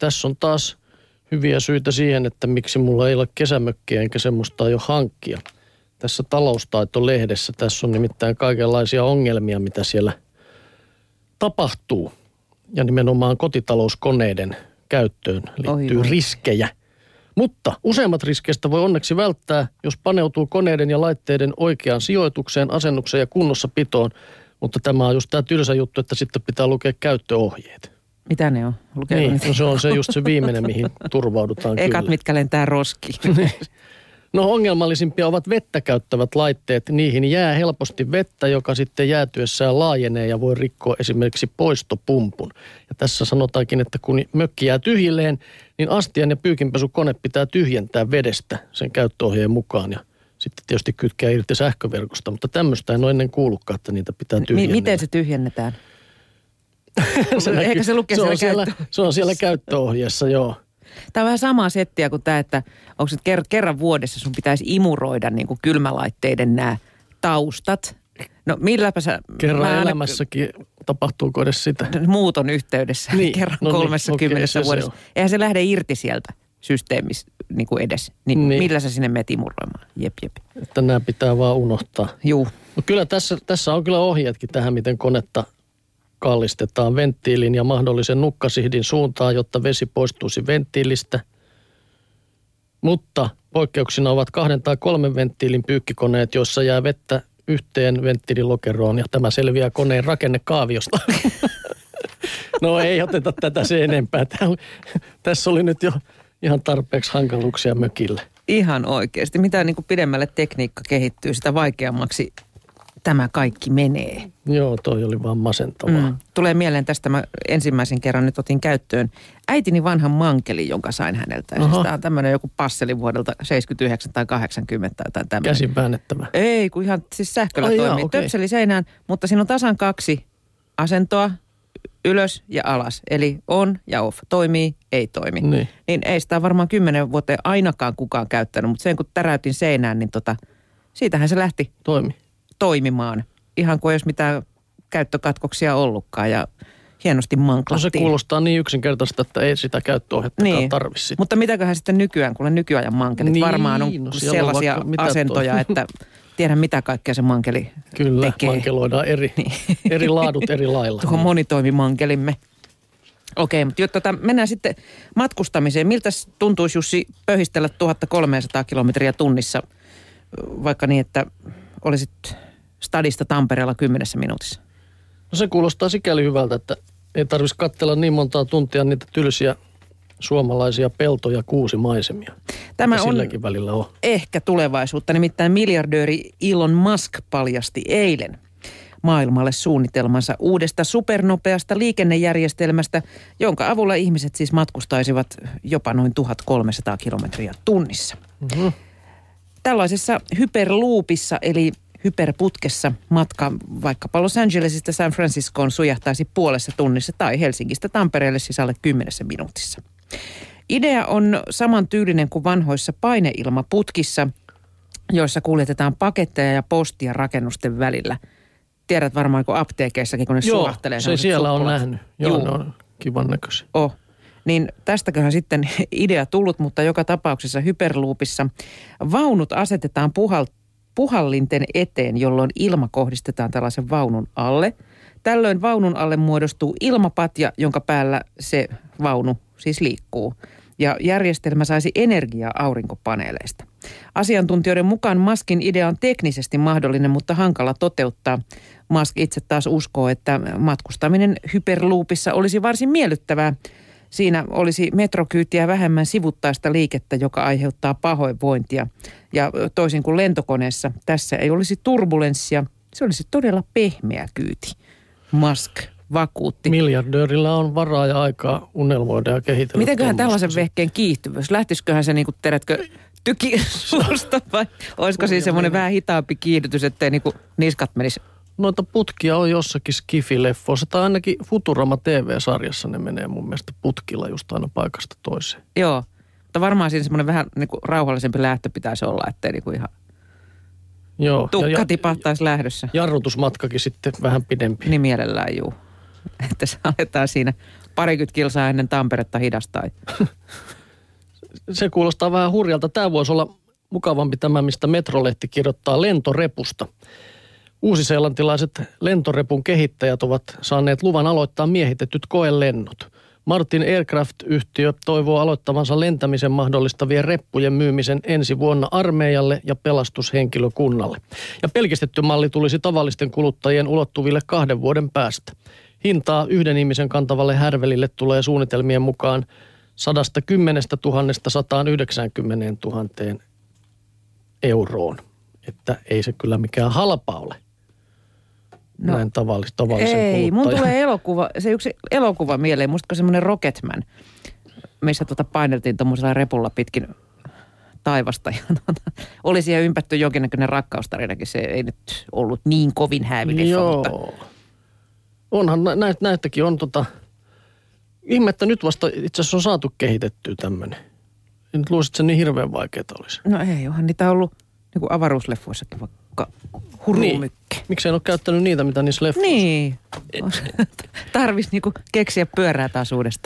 tässä on taas hyviä syitä siihen, että miksi mulla ei ole kesämökkiä enkä semmoista jo hankkia. Tässä taloustaito-lehdessä, tässä on nimittäin kaikenlaisia ongelmia, mitä siellä tapahtuu. Ja nimenomaan kotitalouskoneiden käyttöön liittyy Oi riskejä. Mutta useimmat riskeistä voi onneksi välttää, jos paneutuu koneiden ja laitteiden oikeaan sijoitukseen, asennukseen ja kunnossapitoon. Mutta tämä on just tämä tylsä juttu, että sitten pitää lukea käyttöohjeet. Mitä ne on? Lukeeko Niin, no se on se just se viimeinen, mihin turvaudutaan Ekat, kyllä. mitkä lentää roskiin. No ongelmallisimpia ovat vettä käyttävät laitteet. Niihin jää helposti vettä, joka sitten jäätyessään laajenee ja voi rikkoa esimerkiksi poistopumpun. Ja tässä sanotaankin, että kun mökki jää tyhjilleen, niin astian ja pyykinpesukone pitää tyhjentää vedestä sen käyttöohjeen mukaan. Ja sitten tietysti kytkeä irti sähköverkosta, mutta tämmöistä en ole ennen kuullutkaan, että niitä pitää tyhjentää. miten se tyhjennetään? Se Ehkä se lukee se on siellä, käyttö- se on siellä käyttöohjeessa, joo. Tämä on vähän samaa settiä kuin tämä, että onko ker- kerran vuodessa sun pitäisi imuroida niin kuin kylmälaitteiden nämä taustat. No milläpä sä... Kerran mä aina- elämässäkin tapahtuuko edes sitä? Muuton yhteydessä Niin, kerran no niin, kolmessa okei, kymmenessä se vuodessa. on. Eihän se lähde irti sieltä systeemistä niin kuin edes. Niin, Niin. niin. Millä sä sinne menet imuroimaan? Jep, jep. Että nämä pitää vaan unohtaa. Juu. No kyllä tässä, tässä on kyllä ohjeetkin tähän, miten konetta kallistetaan venttiilin ja mahdollisen nukkasihdin suuntaan, jotta vesi poistuisi venttiilistä. Mutta poikkeuksina ovat kahden tai kolmen venttiilin pyykkikoneet, joissa jää vettä yhteen venttiililokeroon ja tämä selviää koneen rakennekaaviosta. no ei oteta tätä se enempää. Täällä, tässä oli nyt jo ihan tarpeeksi hankaluuksia mökille. Ihan oikeasti. Mitä niin kuin pidemmälle tekniikka kehittyy, sitä vaikeammaksi tämä kaikki menee. Joo, toi oli vaan masentavaa. Mm. Tulee mieleen tästä, mä ensimmäisen kerran nyt otin käyttöön äitini vanhan mankeli, jonka sain häneltä. Aha. Siis tämä on tämmöinen joku passeli vuodelta 79 tai 80 tai jotain tämmöinen. Käsin väännettävä. Ei, kun ihan siis sähköllä Ai toimii. jaa, Jaa, okei. Töpseli seinään, mutta siinä on tasan kaksi asentoa, ylös ja alas. Eli on ja off. Toimii, ei toimi. Niin. Niin ei sitä varmaan kymmenen vuoteen ainakaan kukaan käyttänyt, mutta sen kun täräytin seinään, niin tota, siitähän se lähti Toimi. Toimimaan. Ihan kuin ei olisi mitään käyttökatkoksia ollutkaan ja hienosti No se manklattiin. kuulostaa niin yksinkertaista, että ei sitä käyttöohjettakaan Niin. tarvitse sitten. Mutta mitäköhän sitten nykyään, kun nykyajan mankelit Niin, varmaan on no on sellaisia mitä asentoja, toi. että tiedän mitä kaikkea se mankeli Kyllä, tekee. mankeloidaan eri, eri laadut eri lailla. tuohon monitoimimankelimme. Okei, mutta jotta tota, mennään sitten matkustamiseen. Miltä tuntuisi Jussi pöhistellä 1300 kilometriä tunnissa, vaikka niin, että olisit stadista Tampereella kymmenessä minuutissa? No se kuulostaa sikäli hyvältä, että ei tarvitsisi katsella niin montaa tuntia niitä tylsiä suomalaisia peltoja kuusimaisemia. Tämä mitä on silläkin välillä on. ehkä tulevaisuutta. Nimittäin miljardööri Elon Musk paljasti eilen maailmalle suunnitelmansa uudesta supernopeasta liikennejärjestelmästä, jonka avulla ihmiset siis matkustaisivat jopa noin 1300 kilometriä tunnissa. Mm-hmm. Tällaisessa hyperloopissa eli hyperputkessa matka vaikkapa Los Angelesista San Franciscoon sujahtaisi puolessa tunnissa tai Helsingistä Tampereelle alle kymmenessä minuutissa. Idea on samantyylinen kuin vanhoissa paineilmaputkissa, joissa kuljetetaan paketteja ja postia rakennusten välillä. Tiedät varmaan, kun apteekeissakin, kun ne Joo, se siellä on suppulat. nähnyt. Joo, Juu. ne on kivan näköisiä. Oh. Niin tästäköhän sitten idea tullut, mutta joka tapauksessa hyperloopissa vaunut asetetaan puhal, puhallinten eteen, jolloin ilma kohdistetaan tällaisen vaunun alle. Tällöin vaunun alle muodostuu ilmapatja, jonka päällä se vaunu siis liikkuu. Ja järjestelmä saisi energiaa aurinkopaneeleista. Asiantuntijoiden mukaan Maskin idea on teknisesti mahdollinen, mutta hankala toteuttaa. Musk itse taas uskoo, että matkustaminen hyperloopissa olisi varsin miellyttävää. Siinä olisi metrokyytiä vähemmän sivuttaista liikettä, joka aiheuttaa pahoinvointia. Ja toisin kuin lentokoneessa, tässä ei olisi turbulenssia. Se olisi todella pehmeä kyyti. Musk vakuutti. Miljardöörillä on varaa ja aikaa unelmoida ja kehitellä. Mitenköhän tällaisen vehkeen kiihtyvyys? Lähtisiköhän se niinku, tiedätkö, tyki suusta vai olisiko siinä semmoinen vähän hitaampi kiihdytys, ettei niinku niskat menisi? Noita putkia on jossakin Skifi-leffoissa, tai ainakin Futurama TV-sarjassa ne menee mun mielestä putkilla just aina paikasta toiseen. Joo, mutta varmaan siinä semmoinen vähän niinku rauhallisempi lähtö pitäisi olla, ettei niinku ihan Joo. tukka ja, tipahtaisi lähdössä. jarrutusmatkakin sitten vähän pidempi. Niin mielellään juu. Että se aletaan siinä parikymmentä kilsaa ennen Tamperetta hidastaa. Se kuulostaa vähän hurjalta. Tämä voisi olla mukavampi tämä, mistä Metrolehti kirjoittaa lentorepusta. Uusiseelantilaiset lentorepun kehittäjät ovat saaneet luvan aloittaa miehitetyt koelennot. Martin Aircraft-yhtiö toivoo aloittavansa lentämisen mahdollistavien reppujen myymisen ensi vuonna armeijalle ja pelastushenkilökunnalle. Ja pelkistetty malli tulisi tavallisten kuluttajien ulottuville kahden vuoden päästä. Hintaa yhden ihmisen kantavalle härvelille tulee suunnitelmien mukaan 110 000 190 000 euroon. Että ei se kyllä mikään halpa ole. No, Näin tavallis, tavallisen Ei, mun tulee elokuva, se yksi elokuva mieleen, musta semmoinen Rocketman, missä tota paineltiin tuommoisella repulla pitkin taivasta. Ja tuota, oli siihen ympätty jonkinnäköinen rakkaustarinakin, se ei nyt ollut niin kovin häävileffa, Joo. mutta Onhan nä- näit, näitäkin on tota... Ihme, että nyt vasta itse asiassa on saatu kehitettyä tämmöinen. Nyt luulisin, että se niin hirveän vaikeaa olisi. no ei, onhan niitä ollut niin kuin avaruusleffoissakin vaikka hurumykke. Miksei en ole käyttänyt niitä, mitä niissä leffoissa? Niin. Tarvisi niinku keksiä pyörää taas uudestaan.